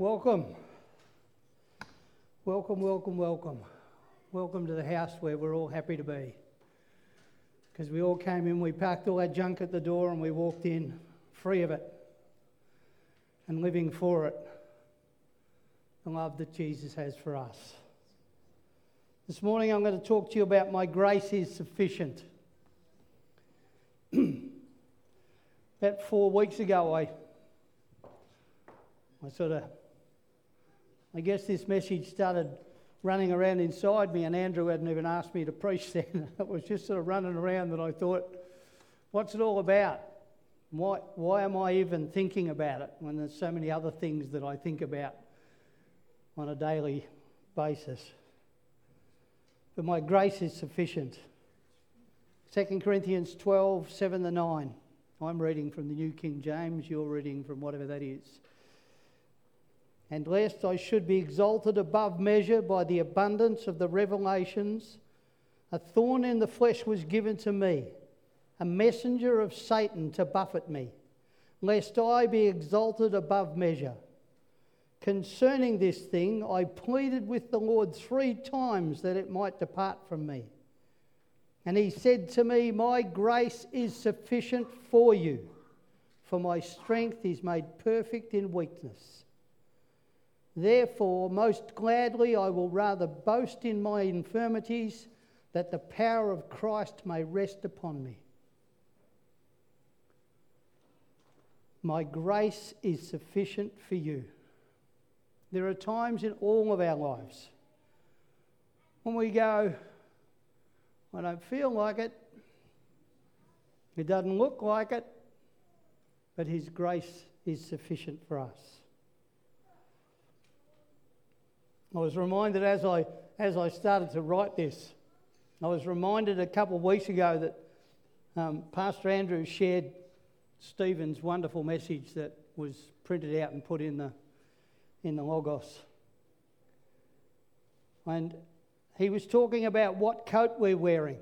Welcome. Welcome, welcome, welcome. Welcome to the house where we're all happy to be. Because we all came in, we packed all our junk at the door, and we walked in free of it and living for it. The love that Jesus has for us. This morning I'm going to talk to you about my grace is sufficient. about four weeks ago, I, I sort of I guess this message started running around inside me, and Andrew hadn't even asked me to preach then. it was just sort of running around that I thought, what's it all about? Why, why am I even thinking about it when there's so many other things that I think about on a daily basis? But my grace is sufficient. 2 Corinthians 12, 7 to 9. I'm reading from the New King James, you're reading from whatever that is and lest I should be exalted above measure by the abundance of the revelations, a thorn in the flesh was given to me, a messenger of Satan to buffet me, lest I be exalted above measure. Concerning this thing, I pleaded with the Lord three times that it might depart from me. And he said to me, My grace is sufficient for you, for my strength is made perfect in weakness. Therefore, most gladly I will rather boast in my infirmities, that the power of Christ may rest upon me. My grace is sufficient for you. There are times in all of our lives when we go, I don't feel like it, it doesn't look like it, but His grace is sufficient for us. I was reminded as I, as I started to write this, I was reminded a couple of weeks ago that um, Pastor Andrew shared Stephen's wonderful message that was printed out and put in the, in the Logos. And he was talking about what coat we're wearing.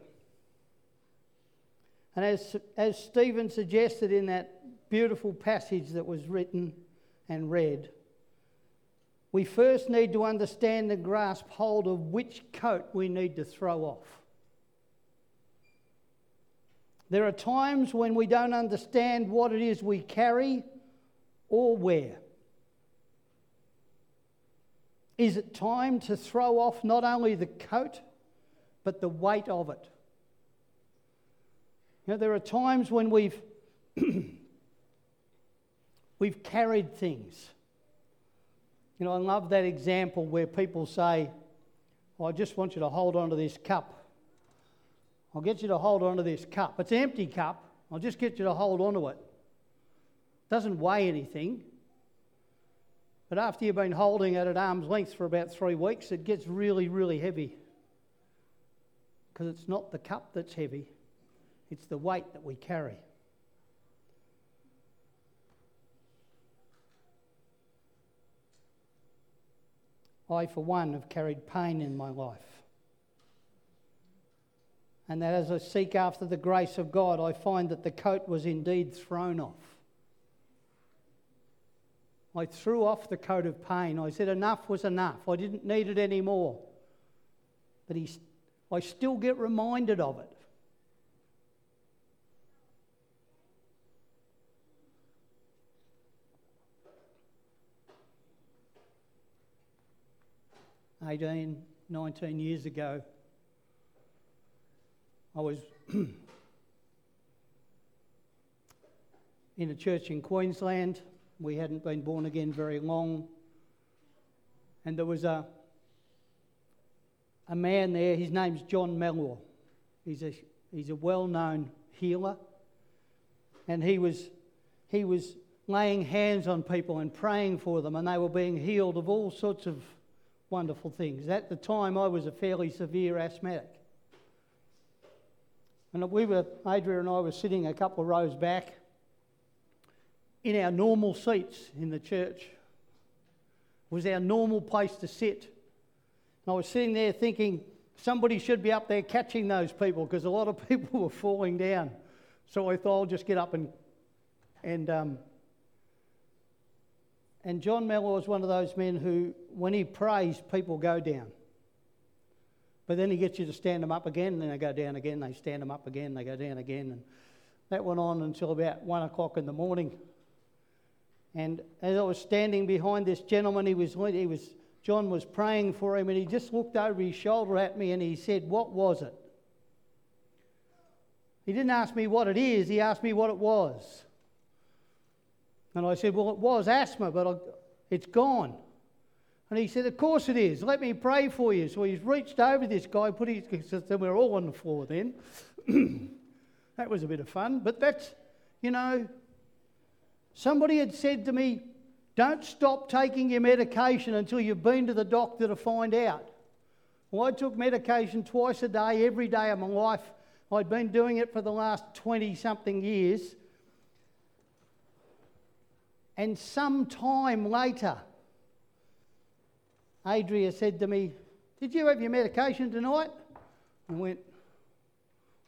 And as, as Stephen suggested in that beautiful passage that was written and read, we first need to understand and grasp hold of which coat we need to throw off. There are times when we don't understand what it is we carry or wear. Is it time to throw off not only the coat, but the weight of it? You know, there are times when we've, we've carried things you know, I love that example where people say, oh, I just want you to hold on to this cup. I'll get you to hold on to this cup. It's an empty cup. I'll just get you to hold on to it. it doesn't weigh anything. But after you've been holding it at arm's length for about three weeks, it gets really, really heavy. Because it's not the cup that's heavy, it's the weight that we carry. I, for one, have carried pain in my life. And that as I seek after the grace of God, I find that the coat was indeed thrown off. I threw off the coat of pain. I said enough was enough. I didn't need it anymore. But he, I still get reminded of it. 18, 19 years ago, I was in a church in Queensland. We hadn't been born again very long. And there was a, a man there, his name's John Mellor. He's a, he's a well known healer. And he was, he was laying hands on people and praying for them, and they were being healed of all sorts of wonderful things. At the time, I was a fairly severe asthmatic. And we were, Adria and I were sitting a couple of rows back in our normal seats in the church. It was our normal place to sit. And I was sitting there thinking, somebody should be up there catching those people because a lot of people were falling down. So I thought I'll just get up and, and um, and John Mellor was one of those men who, when he prays, people go down. But then he gets you to stand them up again, and then they go down again, they stand them up again, they go down again. And that went on until about one o'clock in the morning. And as I was standing behind this gentleman, he was, he was, John was praying for him, and he just looked over his shoulder at me and he said, What was it? He didn't ask me what it is, he asked me what it was. And I said, Well, it was asthma, but it's gone. And he said, Of course it is. Let me pray for you. So he's reached over this guy, put his, then we're all on the floor then. that was a bit of fun. But that's, you know, somebody had said to me, Don't stop taking your medication until you've been to the doctor to find out. Well, I took medication twice a day, every day of my life I'd been doing it for the last 20 something years. And some time later, Adria said to me, Did you have your medication tonight? I went,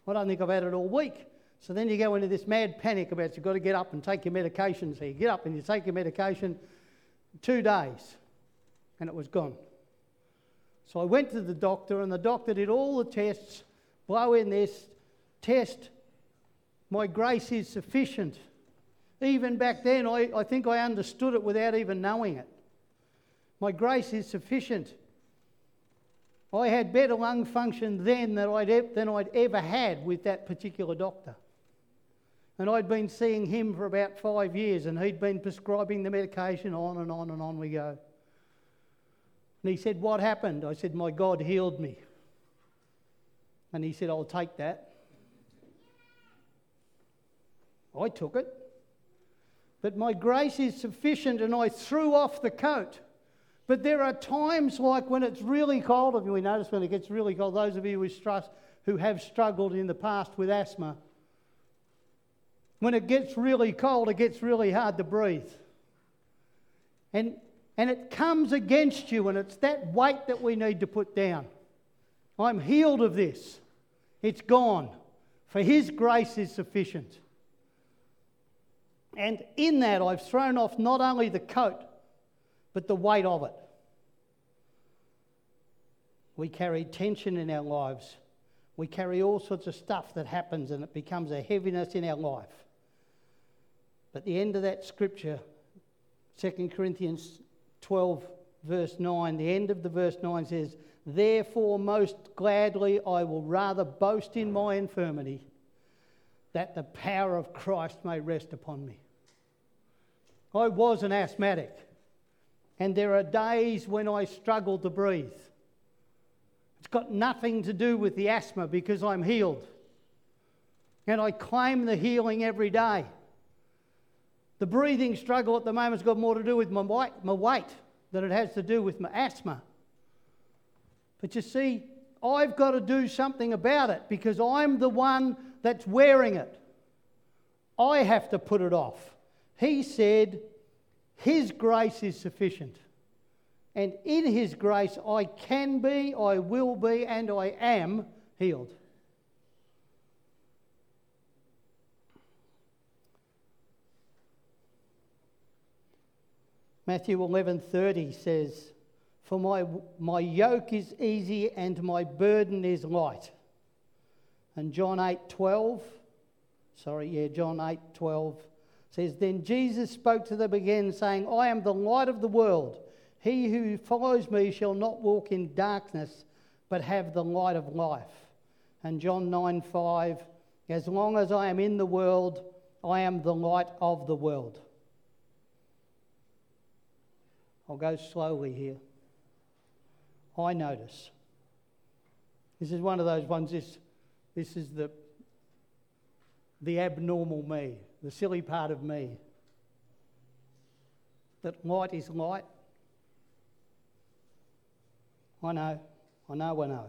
I don't think I've had it all week. So then you go into this mad panic about you've got to get up and take your medication. So you get up and you take your medication two days, and it was gone. So I went to the doctor, and the doctor did all the tests, blow in this, test. My grace is sufficient. Even back then, I, I think I understood it without even knowing it. My grace is sufficient. I had better lung function then than I'd, than I'd ever had with that particular doctor. And I'd been seeing him for about five years, and he'd been prescribing the medication on and on and on we go. And he said, What happened? I said, My God healed me. And he said, I'll take that. I took it. But my grace is sufficient, and I threw off the coat. But there are times like when it's really cold. If we notice when it gets really cold, those of you who, who have struggled in the past with asthma, when it gets really cold, it gets really hard to breathe. And, and it comes against you, and it's that weight that we need to put down. I'm healed of this. It's gone. For His grace is sufficient. And in that, I've thrown off not only the coat, but the weight of it. We carry tension in our lives. We carry all sorts of stuff that happens and it becomes a heaviness in our life. But the end of that scripture, 2 Corinthians 12, verse 9, the end of the verse 9 says, Therefore, most gladly I will rather boast in my infirmity that the power of Christ may rest upon me. I was an asthmatic, and there are days when I struggle to breathe. It's got nothing to do with the asthma because I'm healed. And I claim the healing every day. The breathing struggle at the moment's got more to do with my weight, my weight than it has to do with my asthma. But you see, I've got to do something about it because I'm the one that's wearing it. I have to put it off. He said, His grace is sufficient. And in His grace, I can be, I will be, and I am healed. Matthew 11:30 says, "For my, my yoke is easy and my burden is light." And John 8:12, sorry, yeah, John 8:12 says, Then Jesus spoke to them again, saying, I am the light of the world. He who follows me shall not walk in darkness, but have the light of life. And John 9 5, As long as I am in the world, I am the light of the world. I'll go slowly here. I notice. This is one of those ones, this, this is the, the abnormal me the silly part of me. That light is light. I know, I know, I know.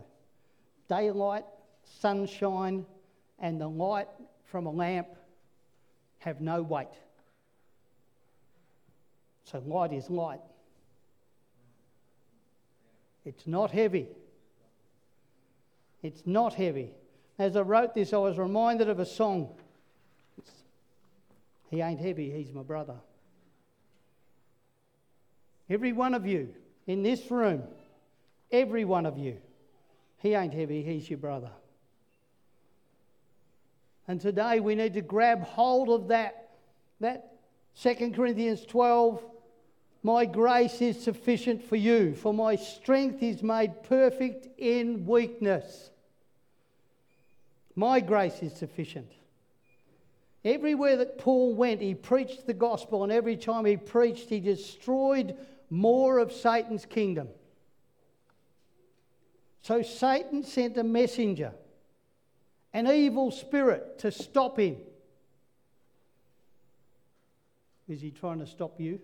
Daylight, sunshine, and the light from a lamp have no weight. So light is light. It's not heavy. It's not heavy. As I wrote this, I was reminded of a song he ain't heavy, he's my brother. Every one of you in this room, every one of you, he ain't heavy, he's your brother. And today we need to grab hold of that, that 2 Corinthians 12 my grace is sufficient for you, for my strength is made perfect in weakness. My grace is sufficient. Everywhere that Paul went, he preached the gospel, and every time he preached, he destroyed more of Satan's kingdom. So Satan sent a messenger, an evil spirit, to stop him. Is he trying to stop you?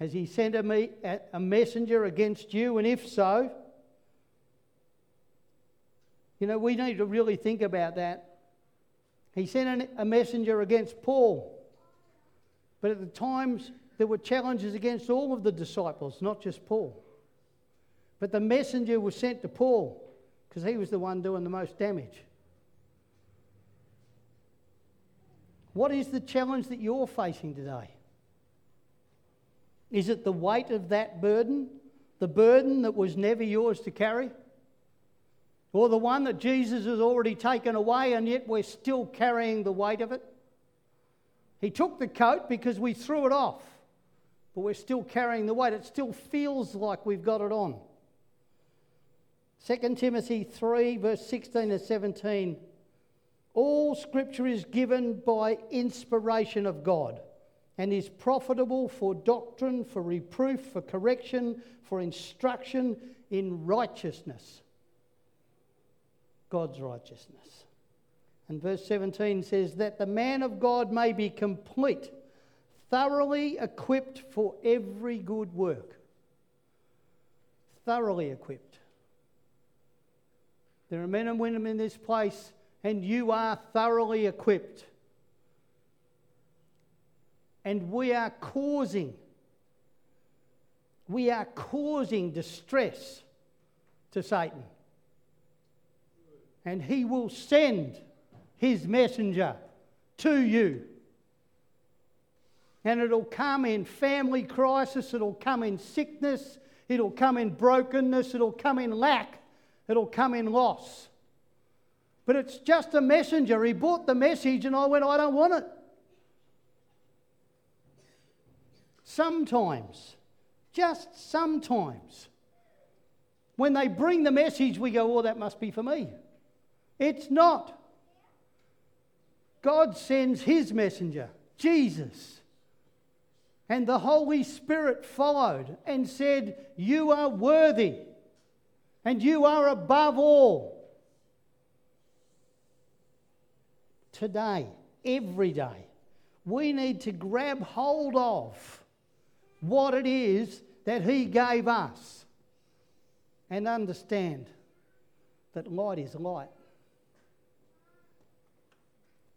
Has he sent a, me, a messenger against you? And if so, you know, we need to really think about that. He sent a messenger against Paul. But at the times, there were challenges against all of the disciples, not just Paul. But the messenger was sent to Paul because he was the one doing the most damage. What is the challenge that you're facing today? Is it the weight of that burden? The burden that was never yours to carry? Or the one that Jesus has already taken away and yet we're still carrying the weight of it? He took the coat because we threw it off, but we're still carrying the weight. It still feels like we've got it on. 2 Timothy 3, verse 16 to 17. All scripture is given by inspiration of God and is profitable for doctrine, for reproof, for correction, for instruction in righteousness. God's righteousness. And verse 17 says, That the man of God may be complete, thoroughly equipped for every good work. Thoroughly equipped. There are men and women in this place, and you are thoroughly equipped and we are causing we are causing distress to Satan. And he will send his messenger to you. And it'll come in family crisis, it'll come in sickness, it'll come in brokenness, it'll come in lack, it'll come in loss. But it's just a messenger. He brought the message, and I went, I don't want it. Sometimes, just sometimes, when they bring the message, we go, oh, that must be for me. It's not. God sends his messenger, Jesus. And the Holy Spirit followed and said, You are worthy and you are above all. Today, every day, we need to grab hold of what it is that He gave us and understand that light is light.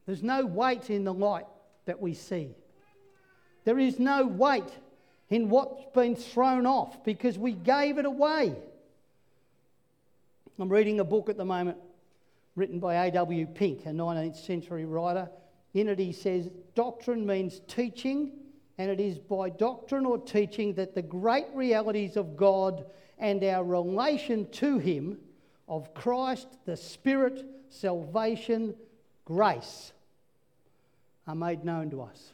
There's no weight in the light that we see. There is no weight in what's been thrown off because we gave it away. I'm reading a book at the moment written by A.W. Pink, a 19th century writer. In it, he says, Doctrine means teaching and it is by doctrine or teaching that the great realities of God and our relation to Him, of Christ, the Spirit, salvation, grace, are made known to us.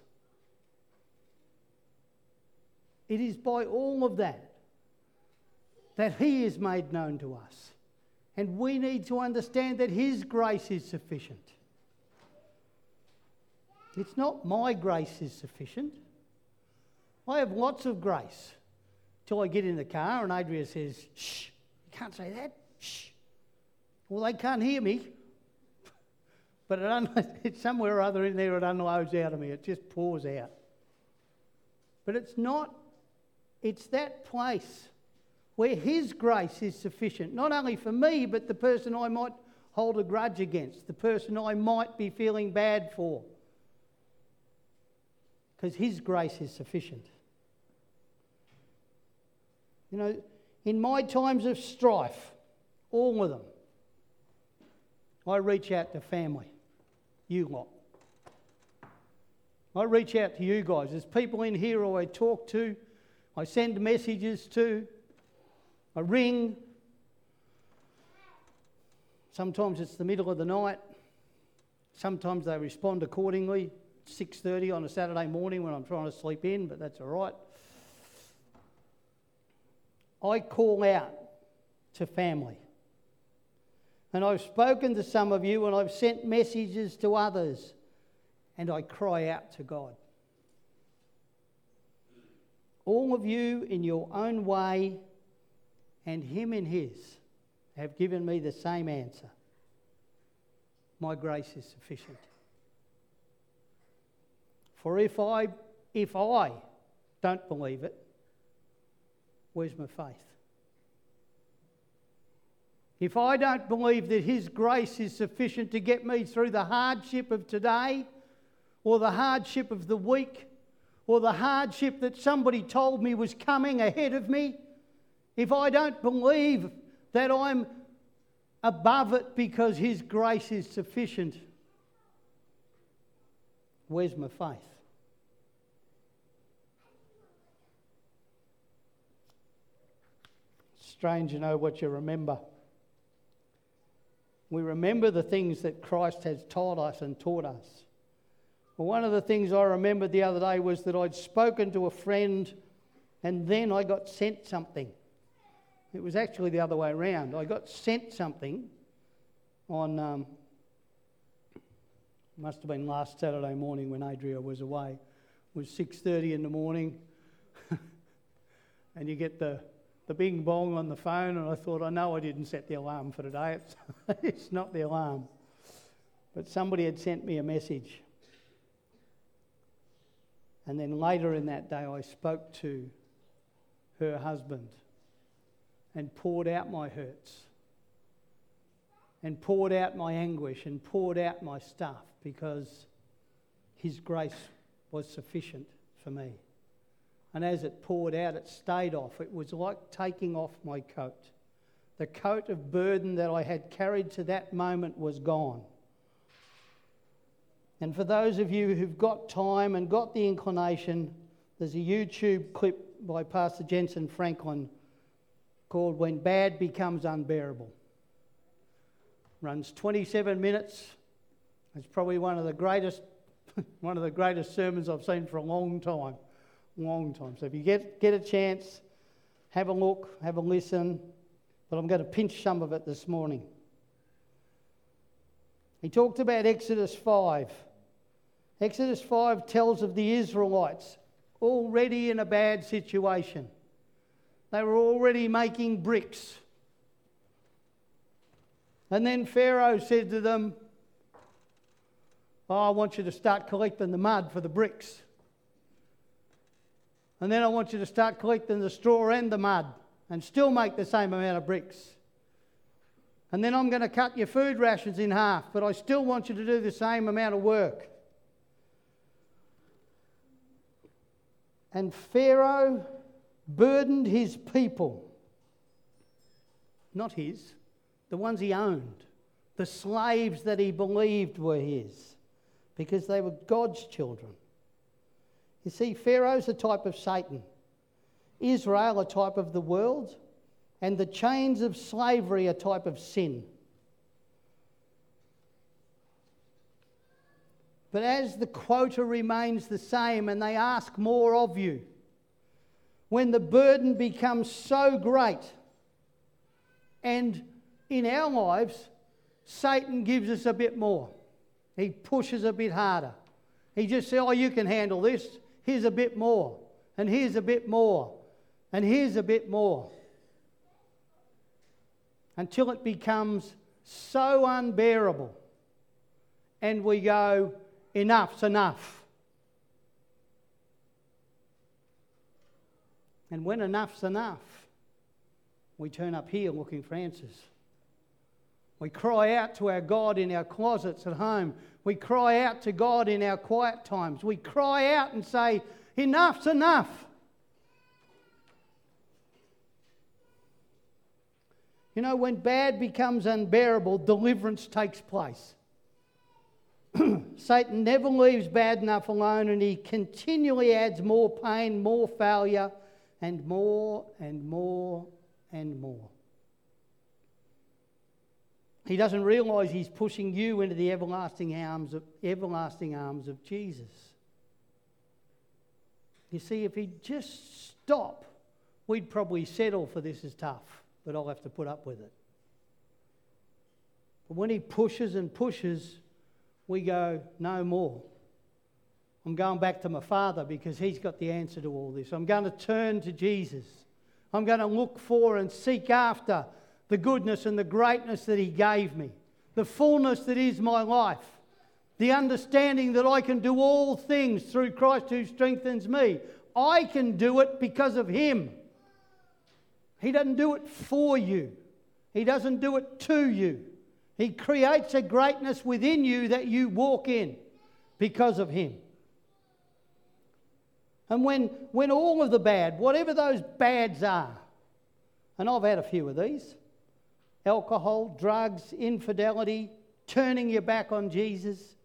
It is by all of that that He is made known to us. And we need to understand that His grace is sufficient. It's not my grace is sufficient. I have lots of grace till I get in the car and Adria says, shh, you can't say that. Shh. Well, they can't hear me. But it it's somewhere or other in there, it unloads out of me. It just pours out. But it's not, it's that place where His grace is sufficient, not only for me, but the person I might hold a grudge against, the person I might be feeling bad for. Because His grace is sufficient. You know, in my times of strife, all of them, I reach out to family, you lot. I reach out to you guys. There's people in here I talk to, I send messages to, I ring. Sometimes it's the middle of the night. Sometimes they respond accordingly. 6:30 on a Saturday morning when I'm trying to sleep in, but that's all right. I call out to family. And I've spoken to some of you and I've sent messages to others and I cry out to God. All of you, in your own way, and Him in His, have given me the same answer My grace is sufficient. For if I, if I don't believe it, where's my faith? If I don't believe that His grace is sufficient to get me through the hardship of today, or the hardship of the week, or the hardship that somebody told me was coming ahead of me, if I don't believe that I'm above it because His grace is sufficient, where's my faith? Strange, you know, what you remember. We remember the things that Christ has taught us and taught us. Well, one of the things I remembered the other day was that I'd spoken to a friend and then I got sent something. It was actually the other way around. I got sent something on, um, must have been last Saturday morning when Adria was away. It was 6.30 in the morning and you get the, the bing bong on the phone and I thought, I know I didn't set the alarm for today. It's, it's not the alarm. But somebody had sent me a message and then later in that day, I spoke to her husband and poured out my hurts and poured out my anguish and poured out my stuff because his grace was sufficient for me. And as it poured out, it stayed off. It was like taking off my coat. The coat of burden that I had carried to that moment was gone. And for those of you who've got time and got the inclination, there's a YouTube clip by Pastor Jentezen Franklin called When Bad Becomes Unbearable. Runs 27 minutes. It's probably one of the greatest one of the greatest sermons I've seen for a long time. Long time. So if you get, get a chance, have a look, have a listen. But I'm going to pinch some of it this morning. He talked about Exodus 5. Exodus 5 tells of the Israelites already in a bad situation. They were already making bricks. And then Pharaoh said to them, oh, I want you to start collecting the mud for the bricks. And then I want you to start collecting the straw and the mud and still make the same amount of bricks. And then I'm going to cut your food rations in half, but I still want you to do the same amount of work. And Pharaoh burdened his people, not his, the ones he owned, the slaves that he believed were his, because they were God's children. You see, Pharaoh's a type of Satan, Israel, a type of the world, and the chains of slavery, a type of sin. But as the quota remains the same and they ask more of you, when the burden becomes so great, and in our lives, Satan gives us a bit more. He pushes a bit harder. He just says, Oh, you can handle this. Here's a bit more. And here's a bit more. And here's a bit more. Until it becomes so unbearable. And we go, enough's enough. And when enough's enough, we turn up here looking for answers. We cry out to our God in our closets at home. We cry out to God in our quiet times. We cry out and say, Enough's enough. You know, when bad becomes unbearable, deliverance takes place. Satan never leaves bad enough alone and he continually adds more pain, more failure, and more and more and more. He doesn't realise he's pushing you into the everlasting arms of, everlasting arms of Jesus. You see, if he'd just stop, we'd probably settle for this is tough, but I'll have to put up with it. But when he pushes and pushes, we go, no more. I'm going back to my father because he's got the answer to all this. I'm going to turn to Jesus. I'm going to look for and seek after the goodness and the greatness that he gave me, the fullness that is my life, the understanding that I can do all things through Christ who strengthens me. I can do it because of him. He doesn't do it for you, he doesn't do it to you. He creates a greatness within you that you walk in because of Him. And when, when all of the bad, whatever those bads are, and I've had a few of these alcohol, drugs, infidelity, turning your back on Jesus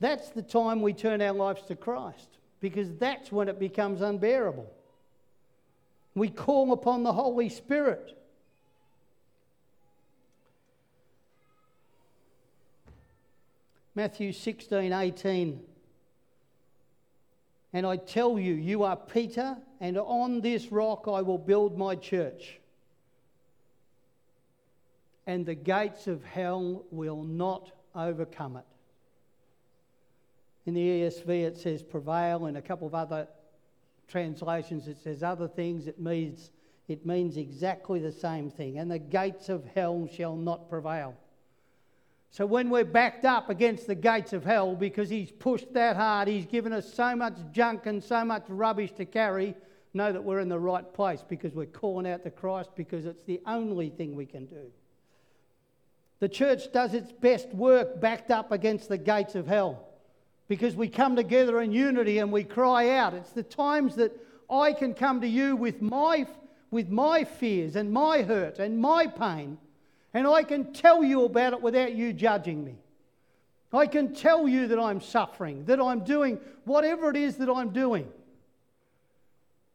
that's the time we turn our lives to Christ because that's when it becomes unbearable. We call upon the Holy Spirit. Matthew 16, 18. And I tell you, you are Peter, and on this rock I will build my church. And the gates of hell will not overcome it. In the ESV, it says prevail. In a couple of other translations, it says other things. It means, it means exactly the same thing. And the gates of hell shall not prevail. So when we're backed up against the gates of hell because he's pushed that hard, he's given us so much junk and so much rubbish to carry, know that we're in the right place because we're calling out to Christ because it's the only thing we can do. The church does its best work backed up against the gates of hell because we come together in unity and we cry out. It's the times that I can come to you with my, with my fears and my hurt and my pain and I can tell you about it without you judging me. I can tell you that I'm suffering, that I'm doing whatever it is that I'm doing.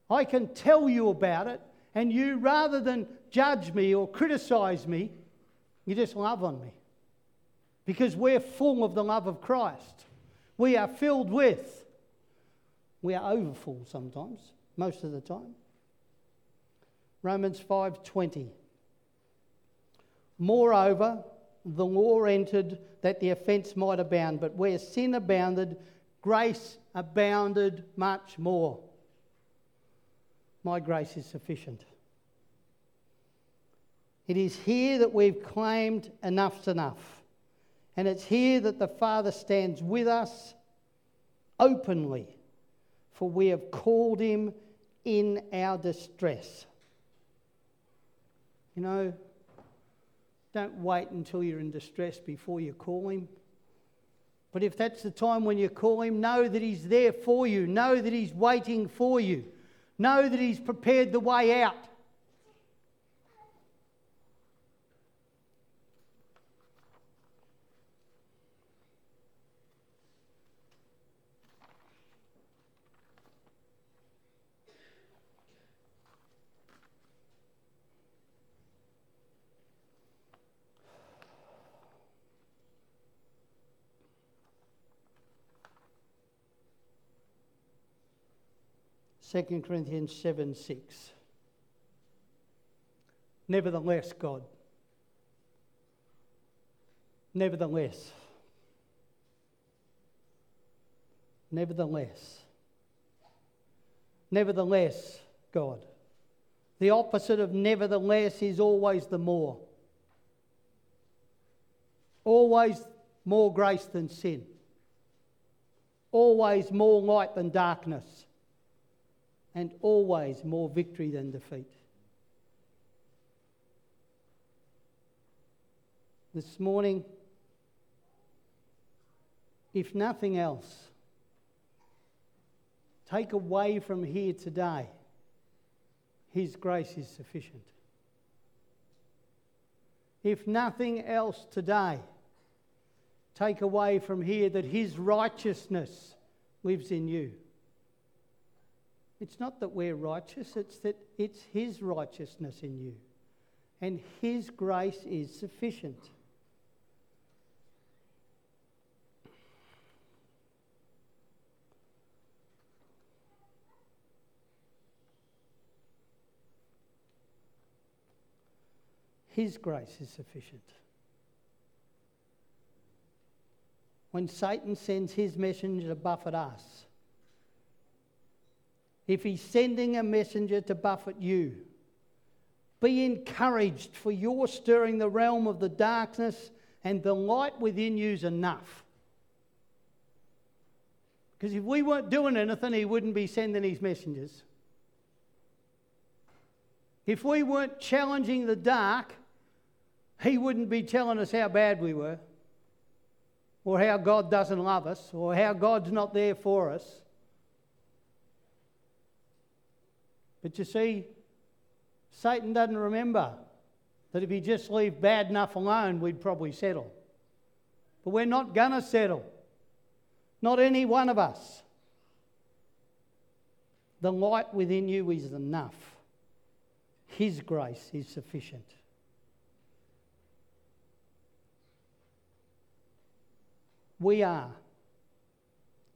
I can tell you about it, and you, rather than judge me or criticize me, you just love on me. Because we're full of the love of Christ. We are filled with. We are overfull sometimes, most of the time. Romans 5:20 Moreover, the law entered that the offence might abound, but where sin abounded, grace abounded much more. My grace is sufficient. It is here that we've claimed enough's enough. And it's here that the Father stands with us openly, for we have called him in our distress. You know, don't wait until you're in distress before you call Him. But if that's the time when you call Him, know that He's there for you. Know that He's waiting for you. Know that He's prepared the way out. 2 Corinthians 7 6. Nevertheless, God. Nevertheless. Nevertheless. Nevertheless, God. The opposite of nevertheless is always the more. Always more grace than sin. Always more light than darkness and always more victory than defeat. This morning, if nothing else, take away from here today, His grace is sufficient. If nothing else today, take away from here that his righteousness lives in you. It's not that we're righteous, it's that it's his righteousness in you. And his grace is sufficient. His grace is sufficient. When Satan sends his messenger to buffet us, if he's sending a messenger to buffet you, be encouraged, for you're stirring the realm of the darkness, and the light within you is enough. Because if we weren't doing anything, he wouldn't be sending his messengers. If we weren't challenging the dark, he wouldn't be telling us how bad we were, or how God doesn't love us, or how God's not there for us. But you see, Satan doesn't remember that if he just leave bad enough alone, we'd probably settle. But we're not going to settle. Not any one of us. The light within you is enough. His grace is sufficient. we are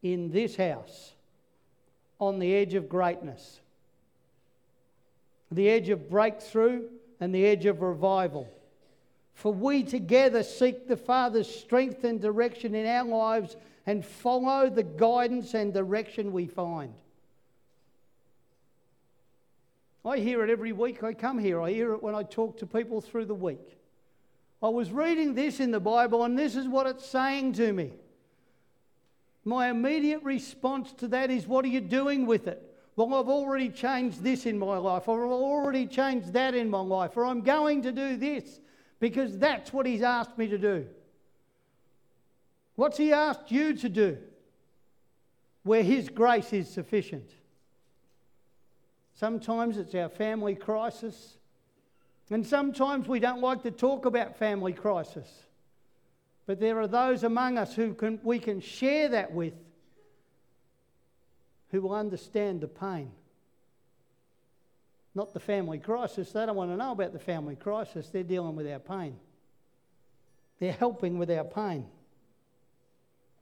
in this house on the edge of greatness, the edge of breakthrough, and the edge of revival. For we together seek the Father's strength and direction in our lives and follow the guidance and direction we find. I hear it every week I come here. I hear it when I talk to people through the week. I was reading this in the Bible, and this is what it's saying to me. My immediate response to that is, What are you doing with it? Well, I've already changed this in my life, or I've already changed that in my life, or I'm going to do this because that's what He's asked me to do. What's He asked you to do? Where His grace is sufficient. Sometimes it's our family crisis. And sometimes we don't like to talk about family crisis. But there are those among us who can, we can share that with who will understand the pain. Not the family crisis. They don't want to know about the family crisis. They're dealing with our pain. They're helping with our pain.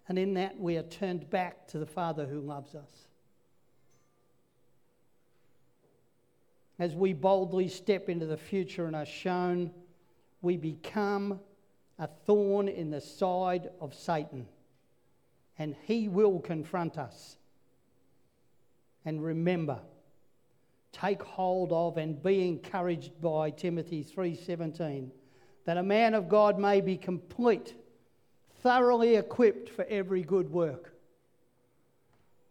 And in that, we are turned back to the Father who loves us. as we boldly step into the future and are shown, we become a thorn in the side of Satan. And he will confront us. And remember, take hold of and be encouraged by Timothy 3:17 that a man of God may be complete, thoroughly equipped for every good work.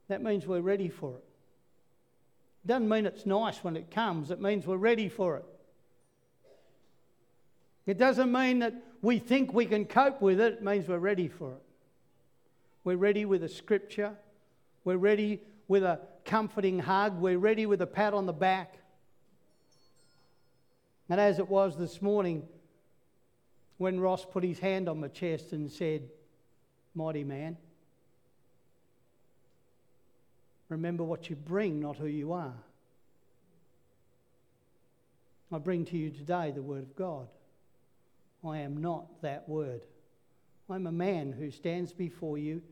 That means we're ready for it. Doesn't mean it's nice when it comes, it means we're ready for it. It doesn't mean that we think we can cope with it, it means we're ready for it. We're ready with a scripture, we're ready with a comforting hug, we're ready with a pat on the back. And as it was this morning, when Ross put his hand on my chest and said, Mighty man, Remember what you bring, not who you are. I bring to you today the Word of God. I am not that Word. I'm a man who stands before you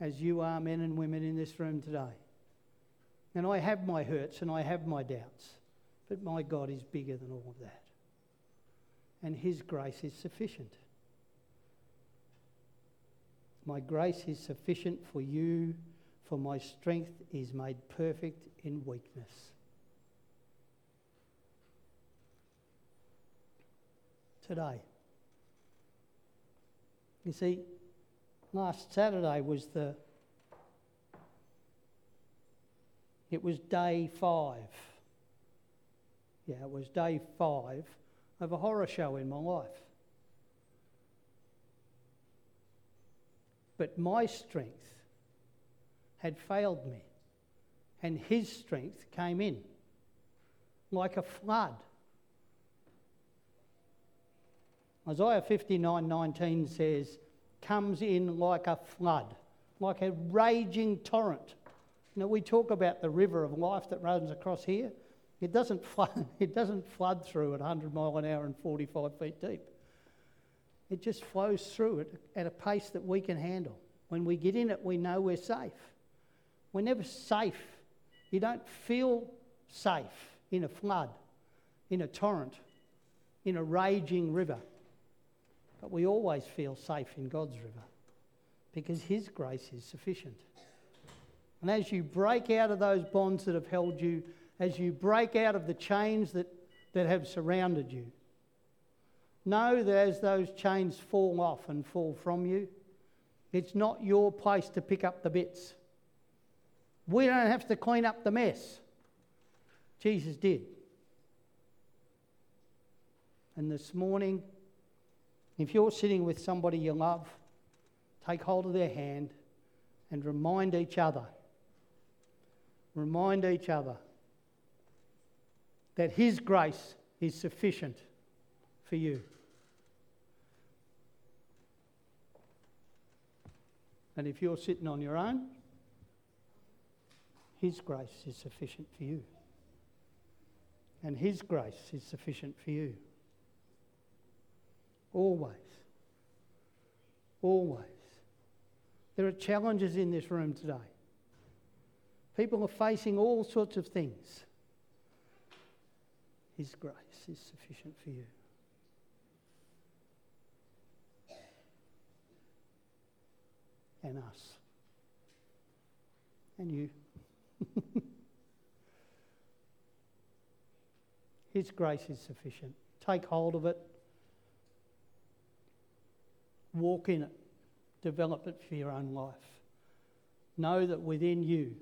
as you are men and women in this room today. And I have my hurts and I have my doubts, but my God is bigger than all of that. And His grace is sufficient. My grace is sufficient for you for my strength is made perfect in weakness. Today. You see, last Saturday was the it was day five. Yeah, it was day five of a horror show in my life. But my strength had failed me, and his strength came in like a flood. Isaiah 59 19 says, comes in like a flood, like a raging torrent. You know, we talk about the river of life that runs across here. It doesn't flood, it doesn't flood through at 100 mile an hour and 45 feet deep. It just flows through it at a pace that we can handle. When we get in it, we know we're safe. We're never safe. You don't feel safe in a flood, in a torrent, in a raging river. But we always feel safe in God's river because His grace is sufficient. And as you break out of those bonds that have held you, as you break out of the chains that, that have surrounded you, know that as those chains fall off and fall from you, it's not your place to pick up the bits. We don't have to clean up the mess. Jesus did. And this morning, if you're sitting with somebody you love, take hold of their hand and remind each other, remind each other that His grace is sufficient for you. And if you're sitting on your own, His grace is sufficient for you. And His grace is sufficient for you. Always. Always. There are challenges in this room today. People are facing all sorts of things. His grace is sufficient for you. And us. And you. His grace is sufficient. Take hold of it. Walk in it. Develop it for your own life. Know that within you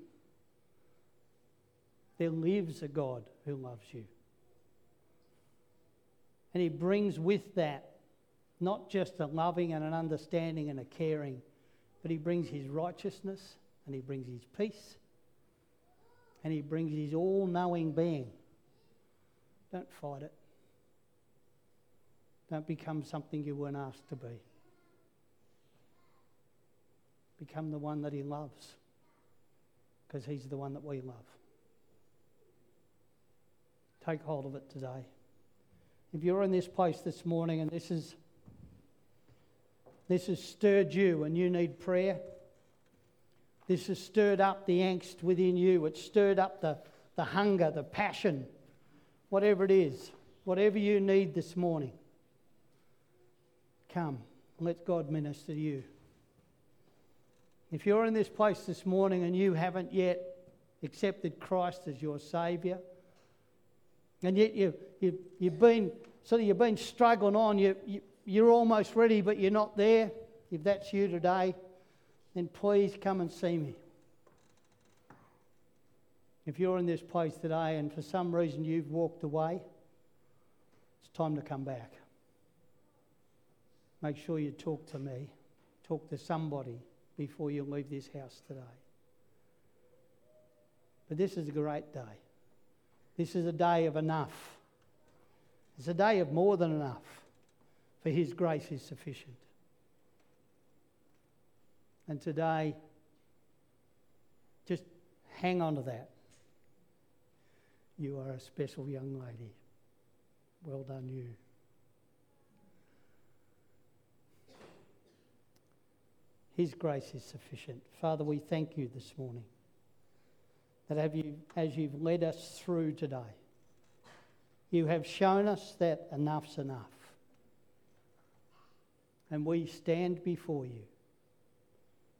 there lives a God who loves you. And He brings with that not just a loving and an understanding and a caring, but He brings His righteousness and He brings His peace and He brings His all knowing being. Don't fight it. Don't become something you weren't asked to be. Become the one that He loves because He's the one that we love. Take hold of it today. If you're in this place this morning and this is this has stirred you and you need prayer, this has stirred up the angst within you, it's stirred up the, the hunger, the passion, whatever it is, whatever you need this morning, come, let God minister to you. If you're in this place this morning and you haven't yet accepted Christ as your Saviour, and yet you, you, you've been sort of you've been struggling on, you, you, you're almost ready, but you're not there. If that's you today, then please come and see me. If you're in this place today and for some reason you've walked away, it's time to come back. Make sure you talk to me, talk to somebody before you leave this house today. But this is a great day. This is a day of enough. It's a day of more than enough, for His grace is sufficient. And today, just hang on to that. You are a special young lady. Well done, you. His grace is sufficient. Father, we thank you this morning that have you, as you've led us through today, you have shown us that enough's enough. And we stand before you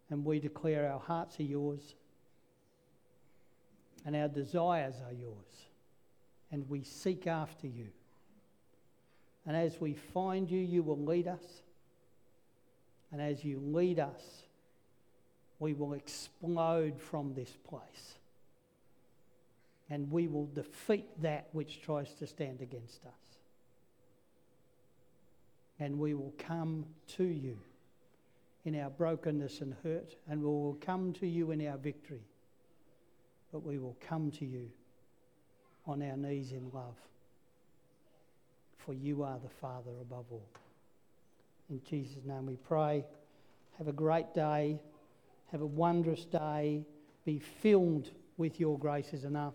and we declare our hearts are yours and our desires are yours. And we seek after you. And as we find you, you will lead us. And as you lead us, we will explode from this place. And we will defeat that which tries to stand against us. And we will come to you in our brokenness and hurt, and we will come to you in our victory. But we will come to you on our knees in love. For you are the Father above all. In Jesus' name we pray. Have a great day. Have a wondrous day. Be filled with your grace is enough.